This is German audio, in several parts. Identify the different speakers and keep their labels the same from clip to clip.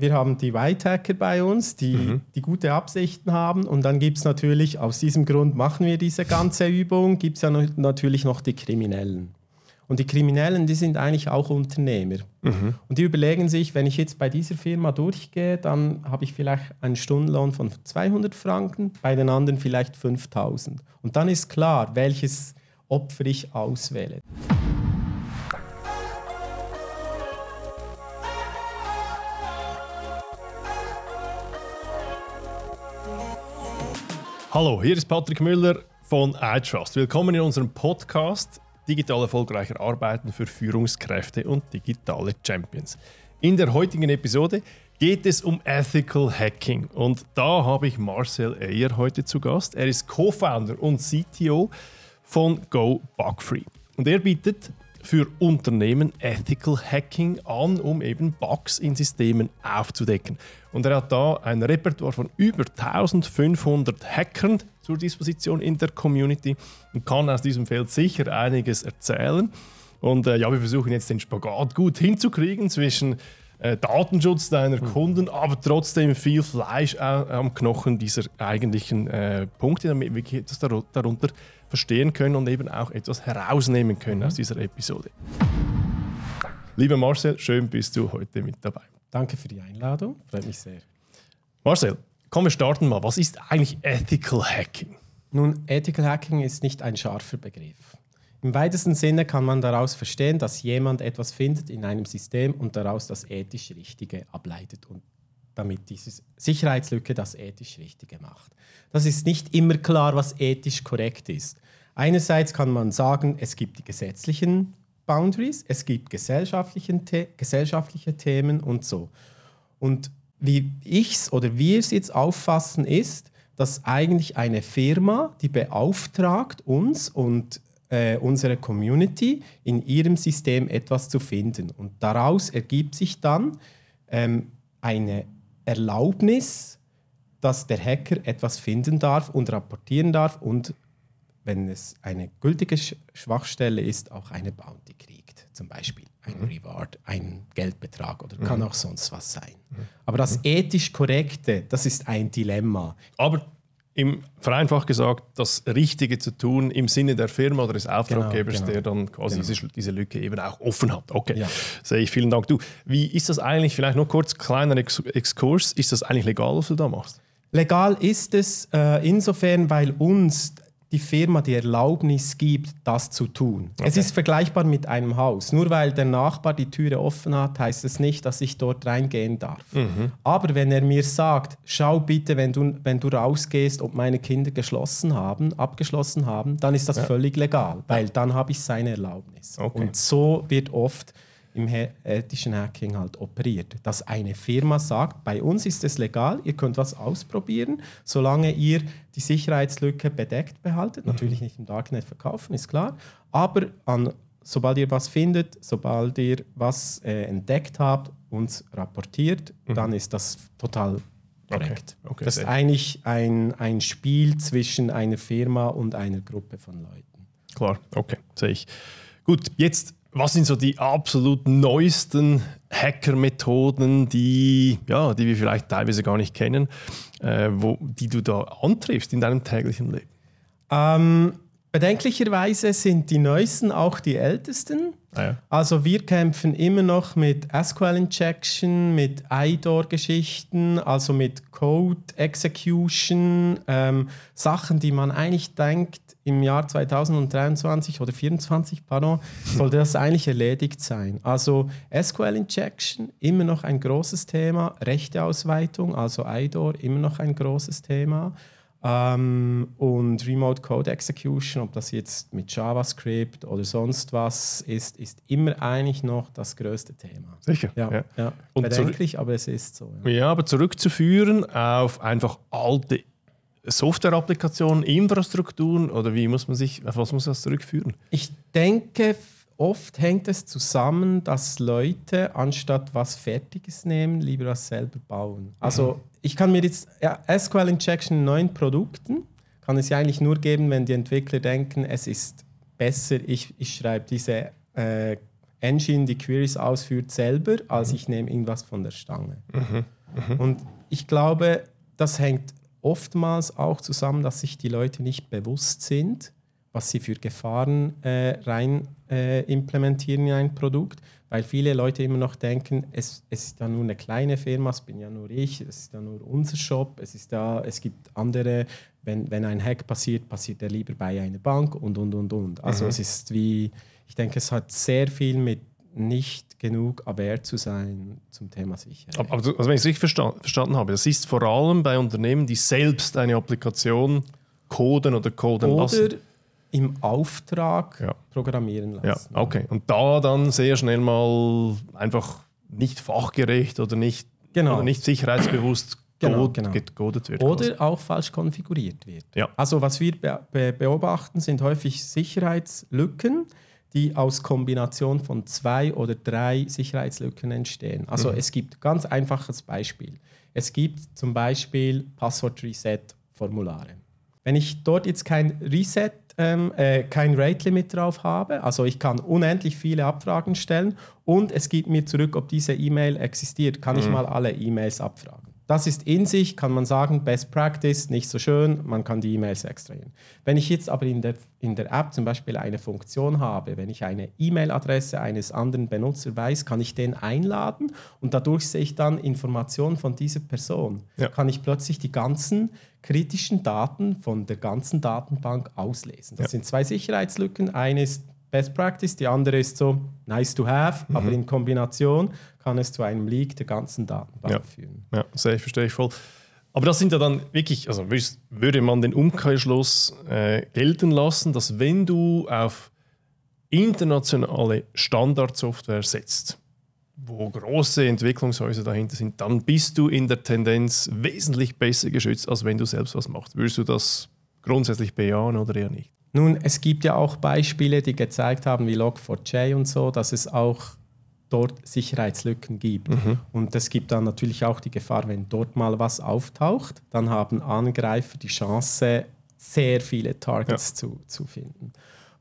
Speaker 1: wir haben die White Hacker bei uns, die, mhm. die gute Absichten haben. Und dann gibt es natürlich, aus diesem Grund machen wir diese ganze Übung, gibt es ja natürlich noch die Kriminellen. Und die Kriminellen, die sind eigentlich auch Unternehmer. Mhm. Und die überlegen sich, wenn ich jetzt bei dieser Firma durchgehe, dann habe ich vielleicht einen Stundenlohn von 200 Franken, bei den anderen vielleicht 5000. Und dann ist klar, welches Opfer ich auswähle.
Speaker 2: Hallo, hier ist Patrick Müller von iTrust. Willkommen in unserem Podcast Digital erfolgreicher Arbeiten für Führungskräfte und digitale Champions. In der heutigen Episode geht es um Ethical Hacking und da habe ich Marcel Eyer heute zu Gast. Er ist Co-Founder und CTO von Go Bugfree und er bietet für Unternehmen Ethical Hacking an, um eben Bugs in Systemen aufzudecken. Und er hat da ein Repertoire von über 1500 Hackern zur Disposition in der Community und kann aus diesem Feld sicher einiges erzählen. Und äh, ja, wir versuchen jetzt den Spagat gut hinzukriegen zwischen äh, Datenschutz deiner mhm. Kunden, aber trotzdem viel Fleisch am Knochen dieser eigentlichen äh, Punkte, damit wir etwas darunter verstehen können und eben auch etwas herausnehmen können mhm. aus dieser Episode. Lieber Marcel, schön bist du heute mit dabei.
Speaker 1: Danke für die Einladung, freut mich sehr.
Speaker 2: Marcel, komm, wir starten mal. Was ist eigentlich Ethical Hacking?
Speaker 1: Nun, Ethical Hacking ist nicht ein scharfer Begriff. Im weitesten Sinne kann man daraus verstehen, dass jemand etwas findet in einem System und daraus das ethisch Richtige ableitet und damit diese Sicherheitslücke das ethisch Richtige macht. Das ist nicht immer klar, was ethisch korrekt ist. Einerseits kann man sagen, es gibt die gesetzlichen Boundaries, es gibt gesellschaftliche, gesellschaftliche Themen und so. Und wie ich es oder wir es jetzt auffassen, ist, dass eigentlich eine Firma, die beauftragt uns und äh, unsere Community in ihrem System etwas zu finden. Und daraus ergibt sich dann ähm, eine Erlaubnis, dass der Hacker etwas finden darf und rapportieren darf und wenn es eine gültige Schwachstelle ist, auch eine Bounty kriegt. Zum Beispiel ein mhm. Reward, ein Geldbetrag oder mhm. kann auch sonst was sein. Mhm. Aber das mhm. ethisch Korrekte, das ist ein Dilemma.
Speaker 2: Aber im vereinfacht gesagt, das Richtige zu tun im Sinne der Firma oder des Auftraggebers, genau, genau. der dann quasi genau. diese, diese, Lücke eben auch offen hat. Okay, ja. sehe ich. Vielen Dank. Du, wie ist das eigentlich, vielleicht nur kurz kleiner Exkurs, ist das eigentlich legal, was du da machst?
Speaker 1: Legal ist es äh, insofern, weil uns die Firma die Erlaubnis gibt, das zu tun. Okay. Es ist vergleichbar mit einem Haus. Nur weil der Nachbar die Türe offen hat, heißt es nicht, dass ich dort reingehen darf. Mhm. Aber wenn er mir sagt, schau bitte, wenn du, wenn du rausgehst, ob meine Kinder geschlossen haben, abgeschlossen haben, dann ist das ja. völlig legal, weil dann habe ich seine Erlaubnis. Okay. Und so wird oft im ethischen Hacking halt operiert. Dass eine Firma sagt, bei uns ist es legal, ihr könnt was ausprobieren, solange ihr die Sicherheitslücke bedeckt behaltet. Mhm. Natürlich nicht im Darknet verkaufen, ist klar. Aber an, sobald ihr was findet, sobald ihr was äh, entdeckt habt, uns rapportiert, mhm. dann ist das total korrekt. Okay. Okay. Das ist eigentlich ein, ein Spiel zwischen einer Firma und einer Gruppe von Leuten.
Speaker 2: Klar, okay, sehe ich. Gut, jetzt was sind so die absolut neuesten Hacker-Methoden, die, ja, die wir vielleicht teilweise gar nicht kennen, äh, wo, die du da antriffst in deinem täglichen Leben?
Speaker 1: Ähm, bedenklicherweise sind die neuesten auch die ältesten. Ah ja. Also wir kämpfen immer noch mit SQL Injection, mit IDOR-Geschichten, also mit Code Execution, ähm, Sachen, die man eigentlich denkt, im Jahr 2023 oder 2024, pardon, sollte das eigentlich erledigt sein. Also SQL Injection, immer noch ein großes Thema, Rechteausweitung, also IDOR, immer noch ein großes Thema. Ähm, und Remote Code Execution, ob das jetzt mit JavaScript oder sonst was ist, ist immer eigentlich noch das größte Thema.
Speaker 2: Sicher.
Speaker 1: Ja, ja. ja. Und Bedenklich, aber es ist so.
Speaker 2: Ja. ja, aber zurückzuführen auf einfach alte Software-Applikationen, Infrastrukturen oder wie muss man sich, auf was muss das zurückführen?
Speaker 1: Ich denke, oft hängt es zusammen, dass Leute anstatt was Fertiges nehmen, lieber was selber bauen. Also ich kann mir jetzt ja, SQL Injection in neuen Produkten kann es ja eigentlich nur geben, wenn die Entwickler denken, es ist besser, ich, ich schreibe diese äh, Engine die Queries ausführt selber, als ich nehme irgendwas von der Stange. Und ich glaube, das hängt oftmals auch zusammen, dass sich die Leute nicht bewusst sind, was sie für Gefahren äh, rein äh, implementieren in ein Produkt, weil viele Leute immer noch denken, es, es ist ja nur eine kleine Firma, es bin ja nur ich, es ist ja nur unser Shop, es ist da, es gibt andere, wenn, wenn ein Hack passiert, passiert er lieber bei einer Bank und und und und. Also es ist wie, ich denke, es hat sehr viel mit nicht genug aware zu sein zum Thema Sicherheit.
Speaker 2: Aber, aber also wenn ich es richtig versta verstanden habe, das ist vor allem bei Unternehmen, die selbst eine Applikation coden oder coden
Speaker 1: Oder
Speaker 2: lassen.
Speaker 1: Im Auftrag
Speaker 2: Ja.
Speaker 1: programmieren
Speaker 2: Ja,
Speaker 1: lassen.
Speaker 2: okay. Und da dann sehr schnell mal einfach nicht fachgerecht oder nicht,
Speaker 1: Genau.
Speaker 2: oder nicht sicherheitsbewusst
Speaker 1: Genau, genau.
Speaker 2: gecodet wird. quasi.
Speaker 1: Oder auch falsch konfiguriert wird.
Speaker 2: Ja.
Speaker 1: Also was wir be be beobachten, sind häufig Sicherheitslücken, die aus Kombination von zwei oder drei Sicherheitslücken entstehen. Also es gibt ganz einfaches Beispiel. Es gibt zum Beispiel Passwort-Reset-Formulare. Wenn ich dort jetzt kein Reset, ähm, äh, kein Rate-Limit drauf habe, also ich kann unendlich viele Abfragen stellen und es gibt mir zurück, ob diese E-Mail existiert, kann ich mal alle E-Mails abfragen. Das ist in sich, kann man sagen, Best Practice, nicht so schön, man kann die E-Mails extrahieren. Wenn ich jetzt aber in der, in der App zum Beispiel eine Funktion habe, wenn ich eine E-Mail-Adresse eines anderen Benutzer weiß, kann ich den einladen und dadurch sehe ich dann Informationen von dieser Person.
Speaker 2: Ja.
Speaker 1: Kann ich plötzlich die ganzen kritischen Daten von der ganzen Datenbank auslesen. Das
Speaker 2: Ja.
Speaker 1: sind zwei Sicherheitslücken. Eine ist Best Practice, die andere ist so nice to have,
Speaker 2: Mhm.
Speaker 1: aber in Kombination kann es zu einem Leak der ganzen Datenbank
Speaker 2: Ja.
Speaker 1: führen.
Speaker 2: Ja, ich, verstehe ich voll. Aber das sind ja dann wirklich, also würd- würde man den Umkehrschluss äh, gelten lassen, dass wenn du auf internationale Standardsoftware setzt, wo große Entwicklungshäuser dahinter sind, dann bist du in der Tendenz wesentlich besser geschützt, als wenn du selbst was machst. Würdest du das grundsätzlich bejahen oder eher nicht?
Speaker 1: Nun, es gibt ja auch Beispiele, die gezeigt haben, wie Log4j und so, dass es auch dort Sicherheitslücken gibt. Und es gibt dann natürlich auch die Gefahr, wenn dort mal was auftaucht, dann haben Angreifer die Chance, sehr viele Targets zu, zu finden.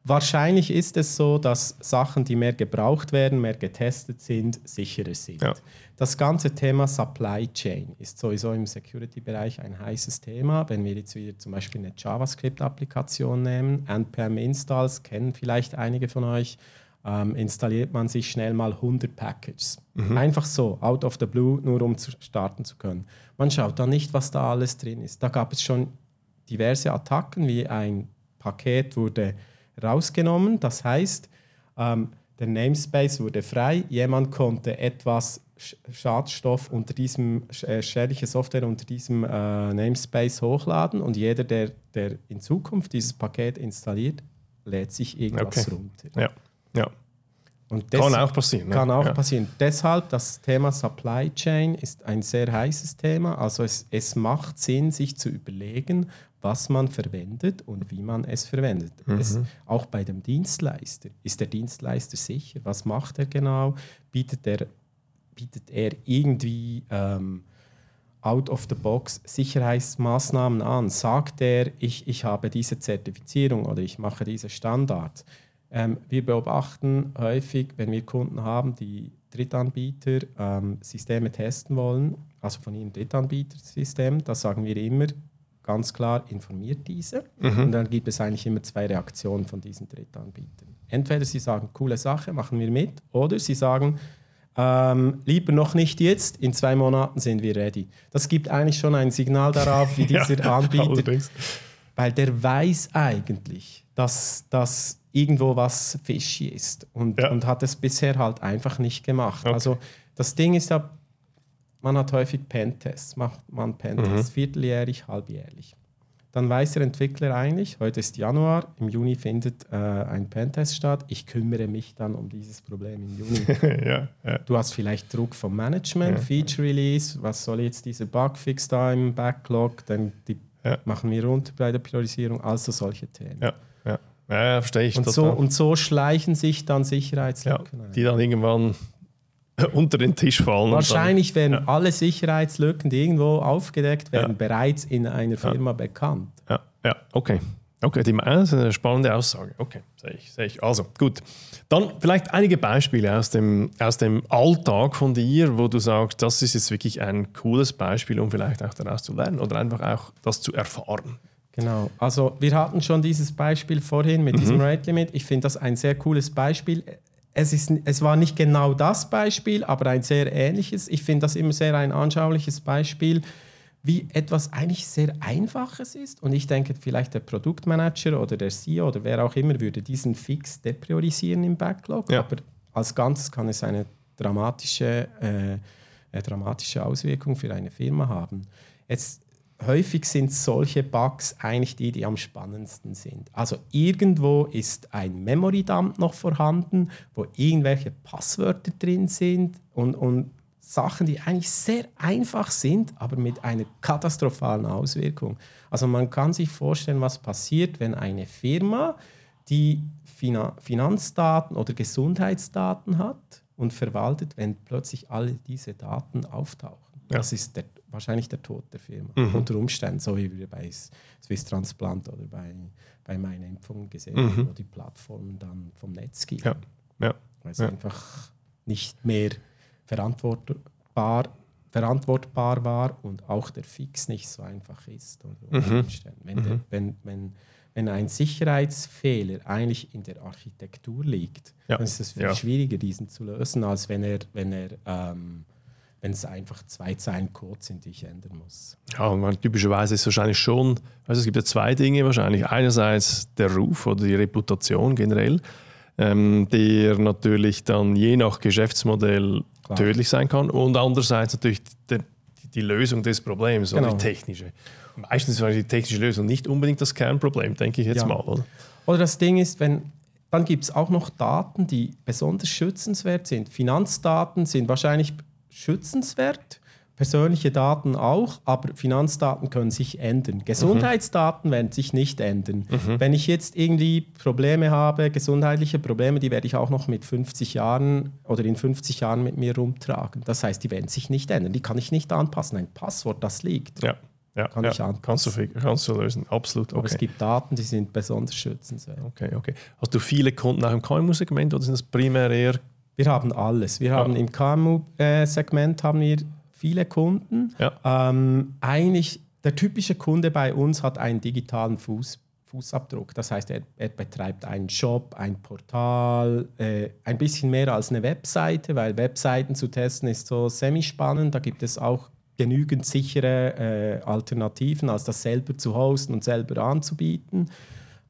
Speaker 1: Wahrscheinlich ist es so, dass Sachen, die mehr gebraucht werden, mehr getestet sind, sicherer sind.
Speaker 2: Ja.
Speaker 1: Das ganze Thema Supply Chain ist sowieso im Security-Bereich ein heißes Thema. Wenn wir jetzt wieder zum Beispiel eine JavaScript-Applikation nehmen, npm installs kennen vielleicht einige von euch, ähm, installiert man sich schnell mal 100 Packages. Einfach so, out of the blue, nur um zu starten zu können. Man schaut dann nicht, was da alles drin ist. Da gab es schon diverse Attacken, wie ein Paket wurde rausgenommen. Das heißt, ähm, der Namespace wurde frei. Jemand konnte etwas Sch- Schadstoff unter diesem, äh, schädliche Software unter diesem äh, Namespace hochladen und jeder, der, der in Zukunft dieses Paket installiert, lädt sich irgendwas
Speaker 2: Okay.
Speaker 1: runter.
Speaker 2: Ja, ja.
Speaker 1: Und
Speaker 2: Kann auch passieren. ne?
Speaker 1: kann auch
Speaker 2: ja.
Speaker 1: passieren. Deshalb, das Thema Supply Chain ist ein sehr heißes Thema. Also es, es macht Sinn, sich zu überlegen, was man verwendet und wie man es verwendet.
Speaker 2: Mhm.
Speaker 1: Es, auch bei dem Dienstleister. Ist der Dienstleister sicher? Was macht er genau? Bietet er, bietet er irgendwie ähm, out of the box Sicherheitsmaßnahmen an? Sagt er, ich, ich habe diese Zertifizierung oder ich mache diese Standards? Ähm, wir beobachten häufig, wenn wir Kunden haben, die Drittanbieter ähm, Systeme testen wollen, also von ihrem Drittanbietersystem, da sagen wir immer ganz klar, informiert diese. Und dann gibt es eigentlich immer zwei Reaktionen von diesen Drittanbietern. Entweder sie sagen, coole Sache, machen wir mit, oder sie sagen, ähm, lieber noch nicht jetzt, in zwei Monaten sind wir ready. Das gibt eigentlich schon ein Signal darauf, wie dieser Anbieter
Speaker 2: allerdings.
Speaker 1: weil der weiß eigentlich, dass das irgendwo was fishy ist und,
Speaker 2: Ja.
Speaker 1: und hat es bisher halt einfach nicht gemacht.
Speaker 2: Okay.
Speaker 1: Also das Ding ist ja, man hat häufig Pentests, macht man
Speaker 2: Mhm.
Speaker 1: Pentests, vierteljährlich, halbjährlich. Dann weiß der Entwickler eigentlich, heute ist Januar, im Juni findet äh, ein Pentest statt, ich kümmere mich dann um dieses Problem im Juni.
Speaker 2: ja, ja.
Speaker 1: Du hast vielleicht Druck vom Management, Feature Release, was soll jetzt dieser Bugfix da im Backlog, dann die machen wir runter bei der Priorisierung, also solche Themen.
Speaker 2: Ja, ja. ja, ja verstehe ich
Speaker 1: Und, so,
Speaker 2: total.
Speaker 1: und so schleichen sich dann
Speaker 2: ja,
Speaker 1: Sicherheitslücken ein.
Speaker 2: die dann irgendwann unter den Tisch fallen.
Speaker 1: Wahrscheinlich werden alle Sicherheitslücken, die irgendwo aufgedeckt werden,
Speaker 2: Ja.
Speaker 1: bereits in einer Firma bekannt.
Speaker 2: Dann, ja, ja, okay. Okay, die, das ist eine spannende Aussage. Okay, sehe ich, sehe ich. Also, gut. Dann vielleicht einige Beispiele aus dem, aus dem Alltag von dir, wo du sagst, das ist jetzt wirklich ein cooles Beispiel, um vielleicht auch daraus zu lernen oder einfach auch das zu erfahren.
Speaker 1: Genau, also wir hatten schon dieses Beispiel vorhin mit mhm. diesem Rate Limit. Ich finde das ein sehr cooles Beispiel. Es, ist, es war nicht genau das Beispiel, aber ein sehr ähnliches. Ich finde das immer sehr ein anschauliches Beispiel wie etwas eigentlich sehr Einfaches ist. Und ich denke, vielleicht der Produktmanager oder der CEO oder wer auch immer würde diesen fix depriorisieren im Backlog. Ja. Aber als Ganzes kann es eine dramatische, äh, eine dramatische Auswirkung für eine Firma haben. Jetzt, häufig sind solche Bugs eigentlich die, die am spannendsten sind. Also irgendwo ist ein Memory-Dump noch vorhanden, wo irgendwelche Passwörter drin sind und, und Sachen, die eigentlich sehr einfach sind, aber mit einer katastrophalen Auswirkung. Also man kann sich vorstellen, was passiert, wenn eine Firma, die Finanzdaten oder Gesundheitsdaten hat und verwaltet, wenn plötzlich alle diese Daten auftauchen. Ja. Das ist der, wahrscheinlich der Tod der Firma. Mhm. Unter Umständen, so wie wir bei Swiss Transplant oder bei, bei meiner Impfung gesehen mhm. haben, wo die Plattformen dann vom Netz gehen. Ja. Ja. Weil es ja. einfach nicht mehr verantwortbar, verantwortbar war und auch der Fix nicht so einfach ist. Mhm. Wenn, der, mhm. wenn, wenn, wenn ein Sicherheitsfehler eigentlich in der Architektur liegt, dann ist es viel schwieriger, diesen zu lösen, als wenn er, wenn er ähm, wenn es einfach zwei Zeilen Code sind, die ich ändern muss.
Speaker 2: Ja, und typischerweise ist es wahrscheinlich schon, also es gibt ja zwei Dinge wahrscheinlich. Einerseits der Ruf oder die Reputation generell, ähm, der natürlich dann je nach Geschäftsmodell Klar. tödlich sein kann. Und andererseits natürlich der, die Lösung des Problems genau. oder die technische. Meistens war die technische Lösung nicht unbedingt das Kernproblem, denke ich jetzt ja. mal. Oder?
Speaker 1: oder das Ding ist, wenn dann gibt es auch noch Daten, die besonders schützenswert sind. Finanzdaten sind wahrscheinlich schützenswert, persönliche Daten auch, aber Finanzdaten können sich ändern. Gesundheitsdaten mhm. werden sich nicht ändern. Mhm. Wenn ich jetzt irgendwie Probleme habe, gesundheitliche Probleme, die werde ich auch noch mit 50 Jahren oder in 50 Jahren mit mir rumtragen. Das heißt, die werden sich nicht ändern. Die kann ich nicht anpassen. Ein Passwort, das liegt.
Speaker 2: Ja. Ja, kann ja, ich anpassen. Kannst du, kannst du lösen, absolut.
Speaker 1: Okay. Aber es gibt Daten, die sind besonders schützenswert.
Speaker 2: Okay, okay. Hast du viele Kunden auch im KMU-Segment oder sind das primär eher
Speaker 1: wir haben alles. Wir haben im KMU-Segment haben wir viele Kunden. Ja. Ähm, eigentlich, der typische Kunde bei uns hat einen digitalen Fuß, Fußabdruck. Das heißt, er, er, betreibt einen Shop, ein Portal, äh, ein bisschen mehr als eine Webseite, weil Webseiten zu testen ist so semi-spannend. Da gibt es auch genügend sichere äh, Alternativen, als das selber zu hosten und selber anzubieten.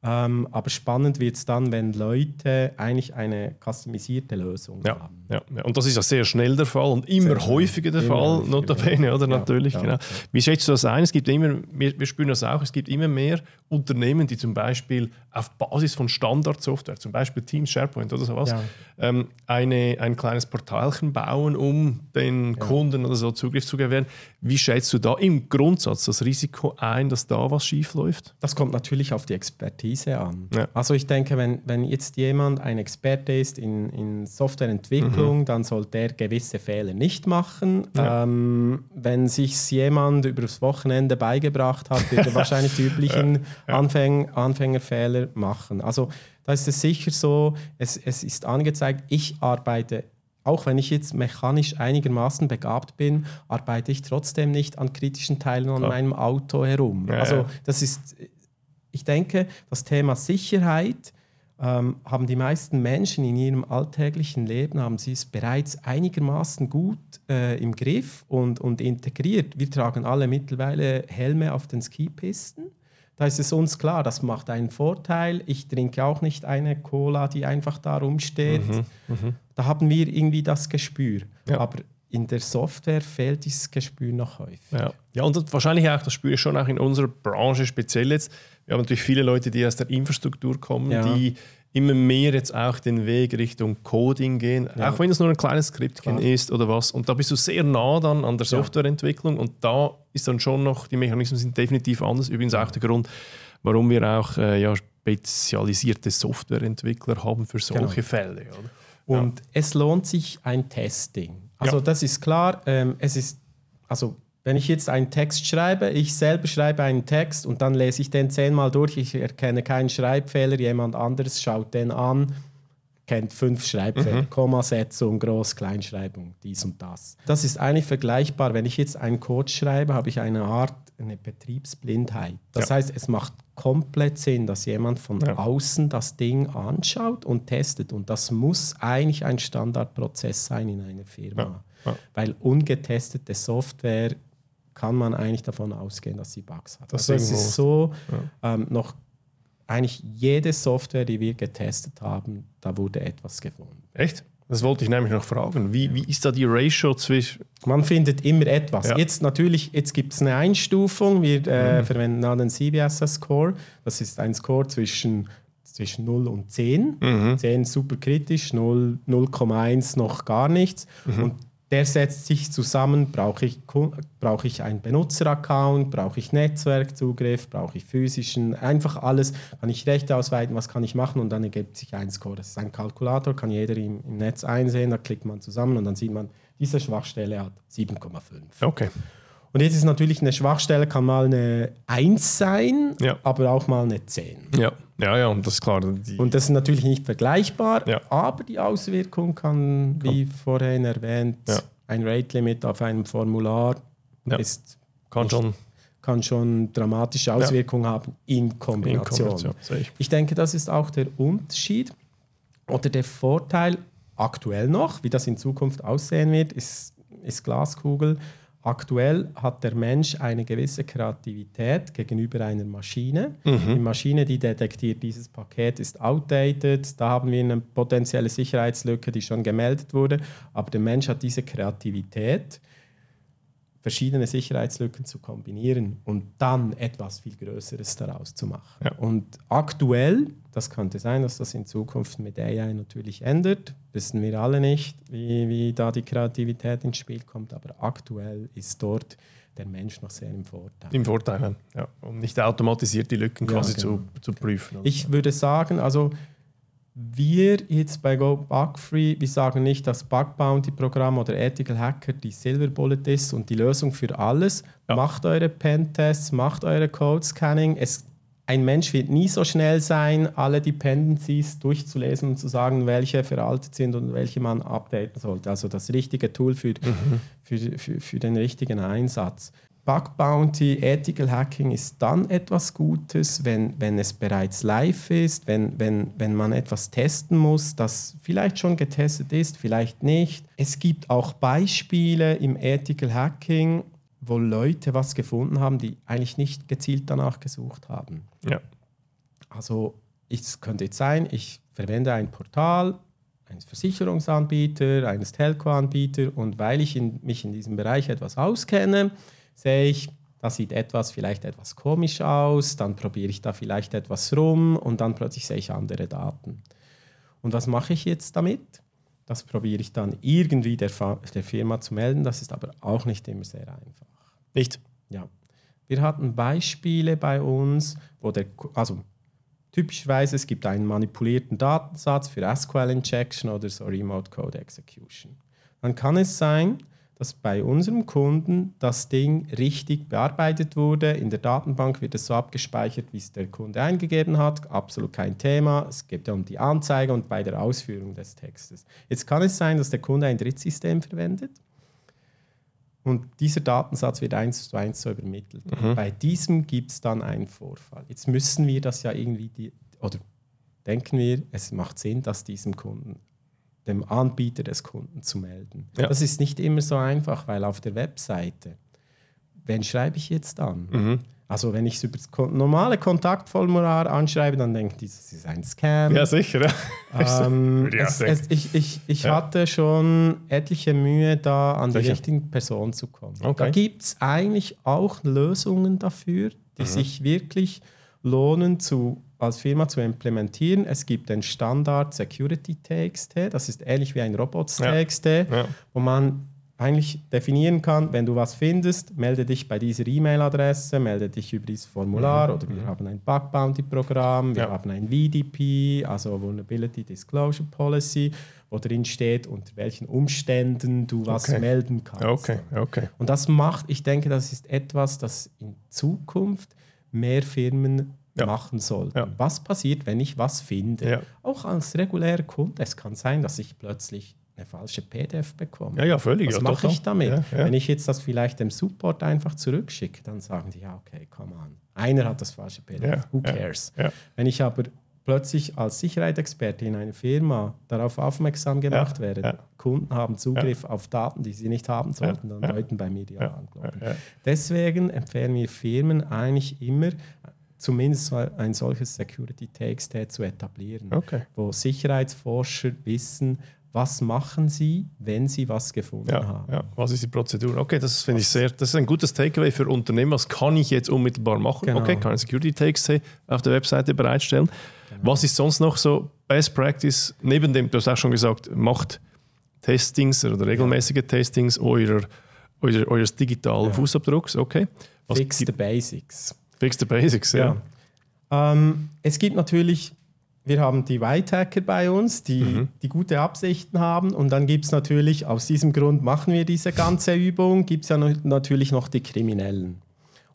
Speaker 1: Ähm, aber spannend wird es dann, wenn Leute eigentlich eine customisierte Lösung
Speaker 2: ja,
Speaker 1: haben.
Speaker 2: Ja, ja, und das ist ja sehr schnell der Fall und immer sehr häufiger der Fall, häufiger, notabene, oder? Ja, Natürlich, genau. Wie schätzt du das ein? Es gibt immer, wir, wir spüren das auch, es gibt immer mehr Unternehmen, die zum Beispiel auf Basis von Standardsoftware, zum Beispiel Teams, SharePoint oder sowas, ähm, eine, ein kleines Portalchen bauen, um den Kunden oder so Zugriff zu gewähren. Wie schätzt du da im Grundsatz das Risiko ein, dass da was schief läuft?
Speaker 1: Das kommt natürlich auf die Expertise an. Also ich denke, wenn, wenn jetzt jemand ein Experte ist in, in Softwareentwicklung, mhm. Dann sollte er gewisse Fehler nicht machen. Ja. Ähm, wenn sich jemand über das Wochenende beigebracht hat, wird er wahrscheinlich die üblichen ja. Anfäng, Anfängerfehler machen. Also da ist es sicher so, es, es ist angezeigt, ich arbeite auch wenn ich jetzt mechanisch einigermaßen begabt bin, arbeite ich trotzdem nicht an kritischen Teilen an meinem Auto herum. Ja, also das ist ich denke, das Thema Sicherheit ähm, haben die meisten Menschen in ihrem alltäglichen Leben, haben sie es bereits einigermaßen gut äh, im Griff und, und integriert. Wir tragen alle mittlerweile Helme auf den Skipisten. Da ist es uns klar, das macht einen Vorteil. Ich trinke auch nicht eine Cola, die einfach da rumsteht. Mhm, mh. Da haben wir irgendwie das Gespür. Ja. Aber in der Software fehlt dieses Gespür noch häufig.
Speaker 2: Ja. ja, und wahrscheinlich auch, das spüre ich schon auch in unserer Branche speziell jetzt. Wir haben natürlich viele Leute, die aus der Infrastruktur kommen, ja. die immer mehr jetzt auch den Weg Richtung Coding gehen, ja. auch wenn es nur ein kleines Skriptchen ist oder was. Und da bist du sehr nah dann an der Softwareentwicklung und da ist dann schon noch, die Mechanismen sind definitiv anders. Übrigens auch der Grund, warum wir auch äh, ja, spezialisierte Softwareentwickler haben für solche genau. Fälle.
Speaker 1: Oder? Und ja. es lohnt sich ein Testing. Also ja. das ist klar, ähm, es ist, also Wenn ich jetzt einen Text schreibe, ich selber schreibe einen Text und dann lese ich den zehnmal durch, ich erkenne keinen Schreibfehler, jemand anderes schaut den an, kennt fünf Schreibfehler, mhm. Kommasetzung, Groß-, Kleinschreibung, dies und das. Das ist eigentlich vergleichbar. Wenn ich jetzt einen Code schreibe, habe ich eine Art, eine Betriebsblindheit. Das ja. heißt, es macht komplett Sinn, dass jemand von ja. außen das Ding anschaut und testet. Und das muss eigentlich ein Standardprozess sein in einer Firma. Ja. Weil ungetestete Software kann man eigentlich davon ausgehen, dass sie Bugs hat. Das also es ist so, ähm, noch eigentlich jede Software, die wir getestet haben, da wurde etwas gefunden.
Speaker 2: Echt? Das wollte ich nämlich noch fragen. Wie, wie ist da die Ratio zwischen.
Speaker 1: Man findet immer etwas. Ja. Jetzt natürlich, jetzt gibt es eine Einstufung. Wir äh, mhm. verwenden einen CBSS-Score. Das ist ein Score zwischen, zwischen 0 und 10. Mhm. 10 super kritisch, 0,1 noch gar nichts. Mhm. Und der setzt sich zusammen, brauche ich, brauche ich einen Benutzeraccount, brauche ich Netzwerkzugriff, brauche ich physischen, einfach alles, kann ich Rechte ausweiten, was kann ich machen? Und dann ergibt sich ein Score. Das ist ein Kalkulator, kann jeder im, im Netz einsehen, da klickt man zusammen und dann sieht man, diese Schwachstelle hat 7,5.
Speaker 2: Okay.
Speaker 1: Und jetzt ist natürlich eine Schwachstelle, kann mal eine 1 sein, ja. aber auch mal eine 10.
Speaker 2: Ja, ja, ja und das ist klar.
Speaker 1: und das ist natürlich nicht vergleichbar, ja. aber die Auswirkung kann, wie kann. vorhin erwähnt, ja. ein Rate-Limit auf einem Formular ist
Speaker 2: kann nicht, schon
Speaker 1: kann schon dramatische Auswirkungen haben in Kombination. In Kombination ich. ich denke, das ist auch der Unterschied oder der Vorteil aktuell noch, wie das in Zukunft aussehen wird, ist, ist Glaskugel. Aktuell hat der Mensch eine gewisse Kreativität gegenüber einer Maschine. Mhm. Die Maschine, die detektiert, dieses Paket ist outdated, da haben wir eine potenzielle Sicherheitslücke, die schon gemeldet wurde. Aber der Mensch hat diese Kreativität, verschiedene Sicherheitslücken zu kombinieren und dann etwas viel Größeres daraus zu machen. Ja. Und aktuell, das könnte sein, dass das in Zukunft mit AI natürlich ändert, wissen wir alle nicht, wie, wie da die Kreativität ins Spiel kommt, aber aktuell ist dort der Mensch noch sehr im Vorteil.
Speaker 2: Im Vorteil, ja. Um nicht automatisiert die Lücken quasi ja, genau. zu, zu prüfen.
Speaker 1: Ich würde sagen, also wir jetzt bei Go Bug Free, wir sagen nicht, dass Bug Bounty Programm oder Ethical Hacker die Silver Bullet ist und die Lösung für alles. Ja. Macht eure Pentests, macht eure Code Scanning. Es, ein Mensch wird nie so schnell sein, alle Dependencies durchzulesen und zu sagen, welche veraltet sind und welche man updaten sollte. Also das richtige Tool für, mhm. für, für, für den richtigen Einsatz. Bug Bounty, Ethical Hacking ist dann etwas Gutes, wenn, wenn es bereits live ist, wenn, wenn, wenn man etwas testen muss, das vielleicht schon getestet ist, vielleicht nicht. Es gibt auch Beispiele im Ethical Hacking, wo Leute was gefunden haben, die eigentlich nicht gezielt danach gesucht haben.
Speaker 2: Ja.
Speaker 1: Also es könnte jetzt sein, ich verwende ein Portal eines Versicherungsanbieters, eines Telco-Anbieters und weil ich in, mich in diesem Bereich etwas auskenne, sehe ich, das sieht etwas vielleicht etwas komisch aus, dann probiere ich da vielleicht etwas rum und dann plötzlich sehe ich andere Daten. Und was mache ich jetzt damit? Das probiere ich dann irgendwie der, der Firma zu melden. Das ist aber auch nicht immer sehr einfach.
Speaker 2: Nicht?
Speaker 1: Ja. Wir hatten Beispiele bei uns, wo der, also typischerweise es gibt einen manipulierten Datensatz für SQL Injection oder so Remote Code Execution. Dann kann es sein, dass bei unserem Kunden das Ding richtig bearbeitet wurde. In der Datenbank wird es so abgespeichert, wie es der Kunde eingegeben hat. Absolut kein Thema. Es geht ja um die Anzeige und bei der Ausführung des Textes. Jetzt kann es sein, dass der Kunde ein Drittsystem verwendet. Und dieser Datensatz wird eins zu eins so übermittelt. Mhm. Bei diesem gibt es dann einen Vorfall. Jetzt müssen wir das ja irgendwie, die, oder denken wir, es macht Sinn, dass diesem Kunden dem Anbieter des Kunden zu melden. Ja. Das ist nicht immer so einfach, weil auf der Webseite, wen schreibe ich jetzt an? Mhm. Also wenn ich es über das normale Kontaktformular anschreibe, dann denke ich, das ist ein Scam.
Speaker 2: Ja, sicher.
Speaker 1: Ähm, es, es, ich ich, ich ja. hatte schon etliche Mühe, da an sicher. die richtigen Person zu kommen. Okay. Da gibt es eigentlich auch Lösungen dafür, die mhm. sich wirklich lohnen zu als Firma zu implementieren. Es gibt den Standard Security TXT, das ist ähnlich wie ein Robots TXT, ja. Ja. wo man eigentlich definieren kann, wenn du was findest, melde dich bei dieser E-Mail-Adresse, melde dich über dieses Formular
Speaker 2: Mhm.
Speaker 1: oder wir haben ein Bug Bounty Programm, wir
Speaker 2: Ja.
Speaker 1: haben ein VDP, also Vulnerability Disclosure Policy, wo drin steht, unter welchen Umständen du was
Speaker 2: Okay.
Speaker 1: melden kannst.
Speaker 2: Okay, okay.
Speaker 1: Und das macht, ich denke, das ist etwas, das in Zukunft mehr Firmen
Speaker 2: Ja.
Speaker 1: machen sollten.
Speaker 2: Ja.
Speaker 1: Was passiert, wenn ich was finde?
Speaker 2: Ja.
Speaker 1: Auch als regulärer Kunde. Es kann sein, dass ich plötzlich eine falsche PDF bekomme.
Speaker 2: Ja, ja, völlig.
Speaker 1: Was
Speaker 2: ja,
Speaker 1: mache ich damit?
Speaker 2: Ja, ja.
Speaker 1: Wenn ich jetzt das vielleicht dem Support einfach zurückschicke, dann sagen die, ja, okay, come on. Einer hat das falsche PDF.
Speaker 2: Ja,
Speaker 1: Who
Speaker 2: ja,
Speaker 1: cares?
Speaker 2: ja.
Speaker 1: Wenn ich aber plötzlich als Sicherheitsexperte in einer Firma darauf aufmerksam gemacht werde,
Speaker 2: ja.
Speaker 1: Kunden haben Zugriff auf Daten, die sie nicht haben sollten, dann
Speaker 2: ja.
Speaker 1: läuten bei mir die
Speaker 2: Ja,
Speaker 1: Alarmglocken.
Speaker 2: ja, ja.
Speaker 1: Deswegen empfehlen wir Firmen eigentlich immer, zumindest ein solches Security Takes zu etablieren,
Speaker 2: Okay.
Speaker 1: wo Sicherheitsforscher wissen, was machen sie, wenn sie was gefunden
Speaker 2: Ja,
Speaker 1: haben.
Speaker 2: ja, was ist die Prozedur? Okay, das finde ich sehr, das ist ein gutes Takeaway für Unternehmen. Was kann ich jetzt unmittelbar machen?
Speaker 1: Genau.
Speaker 2: Okay, kann ich Security Takes auf der Webseite bereitstellen. Was ist sonst noch so Best Practice? Neben dem, du hast auch schon gesagt, macht Testings oder regelmäßige Testings eurer, eurer, eures digitalen
Speaker 1: Ja.
Speaker 2: Fußabdrucks. Okay. Was
Speaker 1: Fix the basics.
Speaker 2: Fix the Basics, ja.
Speaker 1: Ähm, es gibt natürlich, wir haben die White Hacker bei uns, die,
Speaker 2: Mhm.
Speaker 1: die gute Absichten haben. Und dann gibt es natürlich, aus diesem Grund machen wir diese ganze Übung, gibt es ja noch, natürlich noch die Kriminellen.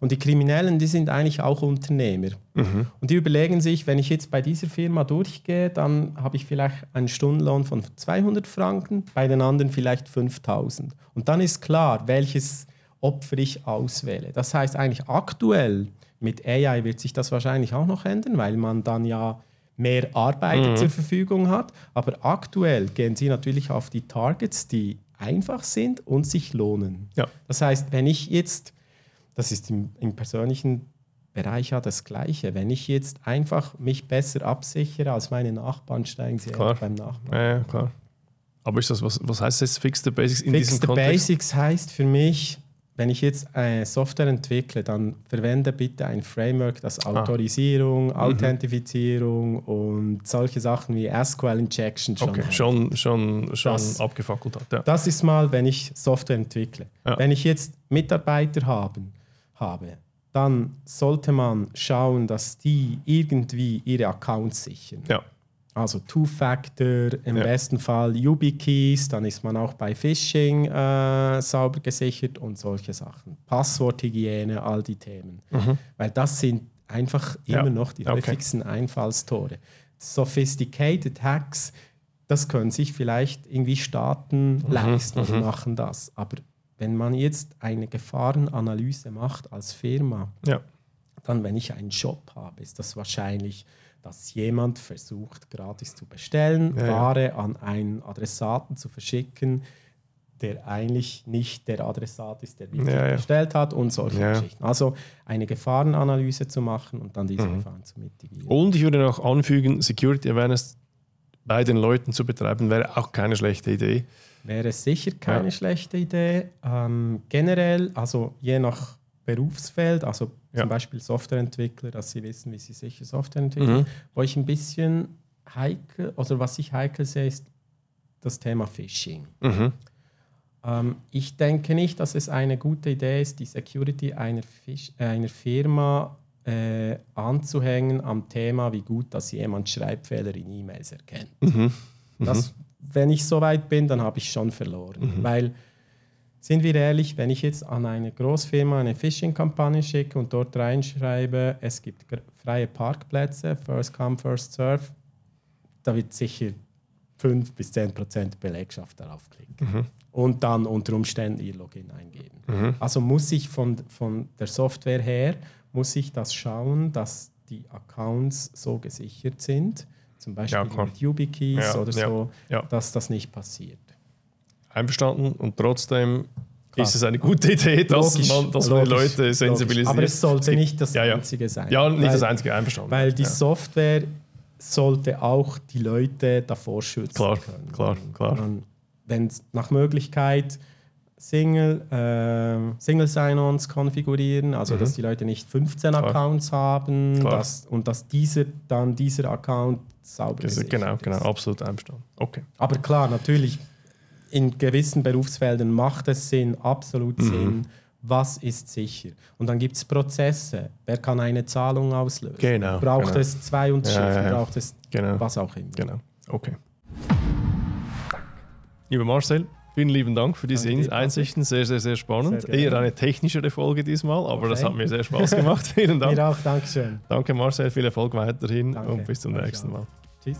Speaker 1: Und die Kriminellen, die sind eigentlich auch Unternehmer.
Speaker 2: Mhm.
Speaker 1: Und die überlegen sich, wenn ich jetzt bei dieser Firma durchgehe, dann habe ich vielleicht einen Stundenlohn von 200 Franken, bei den anderen vielleicht 5000. Und dann ist klar, welches Opfer ich auswähle. Das heißt eigentlich aktuell mit AI wird sich das wahrscheinlich auch noch ändern, weil man dann ja mehr Arbeit zur Verfügung hat. Aber aktuell gehen sie natürlich auf die Targets, die einfach sind und sich lohnen.
Speaker 2: Ja.
Speaker 1: Das heißt, wenn ich jetzt, das ist im, im persönlichen Bereich ja das Gleiche, wenn ich jetzt einfach mich besser absichere als meine Nachbarn, steigen sie
Speaker 2: Klar.
Speaker 1: beim Nachbarn.
Speaker 2: Ja, ja, klar. Aber ist das, was, was heißt das Fix the Basics in
Speaker 1: Fix
Speaker 2: diesem
Speaker 1: the
Speaker 2: Kontext?
Speaker 1: Basics heißt für mich, wenn ich jetzt eine Software entwickle, dann verwende bitte ein Framework, das Autorisierung,
Speaker 2: Mhm.
Speaker 1: Authentifizierung und solche Sachen wie SQL Injection schon
Speaker 2: Okay,
Speaker 1: hat.
Speaker 2: schon, schon, schon
Speaker 1: Das-
Speaker 2: abgefackelt hat. Ja.
Speaker 1: Das ist mal, wenn ich Software entwickle.
Speaker 2: Ja.
Speaker 1: Wenn ich jetzt Mitarbeiter haben, habe, dann sollte man schauen, dass die irgendwie ihre Accounts sichern.
Speaker 2: ja.
Speaker 1: Also Two-Factor, im
Speaker 2: Ja.
Speaker 1: besten Fall YubiKeys, dann ist man auch bei Phishing äh, sauber gesichert und solche Sachen. Passworthygiene, all die Themen. Weil das sind einfach
Speaker 2: Mhm. Ja.
Speaker 1: immer noch die
Speaker 2: Okay.
Speaker 1: häufigsten Einfallstore. Sophisticated Hacks, das können sich vielleicht irgendwie Staaten
Speaker 2: Mhm.
Speaker 1: leisten und machen das. Aber wenn man jetzt eine Gefahrenanalyse macht als Firma,
Speaker 2: ja.
Speaker 1: dann, wenn ich einen Job habe, ist das wahrscheinlich, dass jemand versucht, gratis zu bestellen,
Speaker 2: Ja, ja.
Speaker 1: Ware an einen Adressaten zu verschicken, der eigentlich nicht der Adressat ist, der wirklich
Speaker 2: Ja, ja.
Speaker 1: bestellt hat und solche
Speaker 2: Ja.
Speaker 1: Geschichten. Also eine Gefahrenanalyse zu machen und dann diese
Speaker 2: Mhm.
Speaker 1: Gefahren zu mitigieren.
Speaker 2: Und ich würde noch anfügen, Security Awareness bei den Leuten zu betreiben, wäre auch keine schlechte Idee.
Speaker 1: Wäre sicher keine
Speaker 2: Ja.
Speaker 1: schlechte Idee. Ähm, generell, also je nach Berufsfeld, also
Speaker 2: Ja.
Speaker 1: zum Beispiel Softwareentwickler, dass sie wissen, wie sie sicher Software entwickeln.
Speaker 2: Mhm.
Speaker 1: Wo ich ein bisschen heikel, oder was ich heikel sehe, ist das Thema Phishing.
Speaker 2: Mhm.
Speaker 1: Ähm, ich denke nicht, dass es eine gute Idee ist, die Security einer, Fisch, äh, einer Firma äh, anzuhängen am Thema, wie gut, dass jemand Schreibfehler in E-Mails erkennt.
Speaker 2: Mhm.
Speaker 1: Das, wenn ich so weit bin, dann habe ich schon verloren.
Speaker 2: Mhm.
Speaker 1: Weil, sind wir ehrlich, wenn ich jetzt an eine Großfirma eine Phishing-Kampagne schicke und dort reinschreibe, es gibt freie Parkplätze, first come, first serve, da wird sicher 5 bis 10 Prozent Belegschaft darauf klicken.
Speaker 2: Mhm.
Speaker 1: Und dann unter Umständen ihr Login eingeben. Also muss ich von, von der Software her, muss ich das schauen, dass die Accounts so gesichert sind, zum Beispiel
Speaker 2: Ja,
Speaker 1: mit YubiKeys
Speaker 2: Ja,
Speaker 1: oder
Speaker 2: ja,
Speaker 1: so, dass das nicht passiert.
Speaker 2: Einverstanden und trotzdem
Speaker 1: Klar.
Speaker 2: ist es eine gute Idee, dass
Speaker 1: Logisch,
Speaker 2: man, dass man Leute sensibilisiert.
Speaker 1: logisch. Aber es sollte
Speaker 2: gibt-
Speaker 1: nicht das
Speaker 2: ja, ja.
Speaker 1: Einzige sein.
Speaker 2: Ja, nicht
Speaker 1: weil,
Speaker 2: das einzige einverstanden.
Speaker 1: Weil die
Speaker 2: ja.
Speaker 1: Software sollte auch die Leute davor schützen
Speaker 2: Klar,
Speaker 1: können.
Speaker 2: klar, klar.
Speaker 1: Wenn nach Möglichkeit Single, äh, Single Sign-Ons konfigurieren, also dass die Leute nicht 15
Speaker 2: Mhm. Klar.
Speaker 1: Accounts haben dass, und dass dieser, dann dieser Account sauber
Speaker 2: ist genau, genau, absolut einverstanden. Okay.
Speaker 1: Aber klar, natürlich, in gewissen Berufsfeldern macht es Sinn, absolut
Speaker 2: Mhm.
Speaker 1: Sinn. Was ist sicher? Und dann gibt es Prozesse. Wer kann eine Zahlung auslösen?
Speaker 2: Genau,
Speaker 1: Braucht
Speaker 2: genau.
Speaker 1: es zwei Unterschriften?
Speaker 2: Ja, ja, ja.
Speaker 1: Braucht es
Speaker 2: Genau.
Speaker 1: was auch immer?
Speaker 2: Genau. Okay. Lieber Marcel, vielen lieben Dank für diese
Speaker 1: Danke
Speaker 2: Einsichten. Sehr, sehr, sehr spannend.
Speaker 1: Sehr.
Speaker 2: Eher eine technischere Folge diesmal, aber das
Speaker 1: Okay.
Speaker 2: hat mir sehr Spaß gemacht. vielen Dank.
Speaker 1: Mir auch, Dankeschön.
Speaker 2: Danke Marcel, viel Erfolg weiterhin
Speaker 1: Danke.
Speaker 2: und bis zum
Speaker 1: Euch
Speaker 2: nächsten. Mal.
Speaker 1: Tschüss.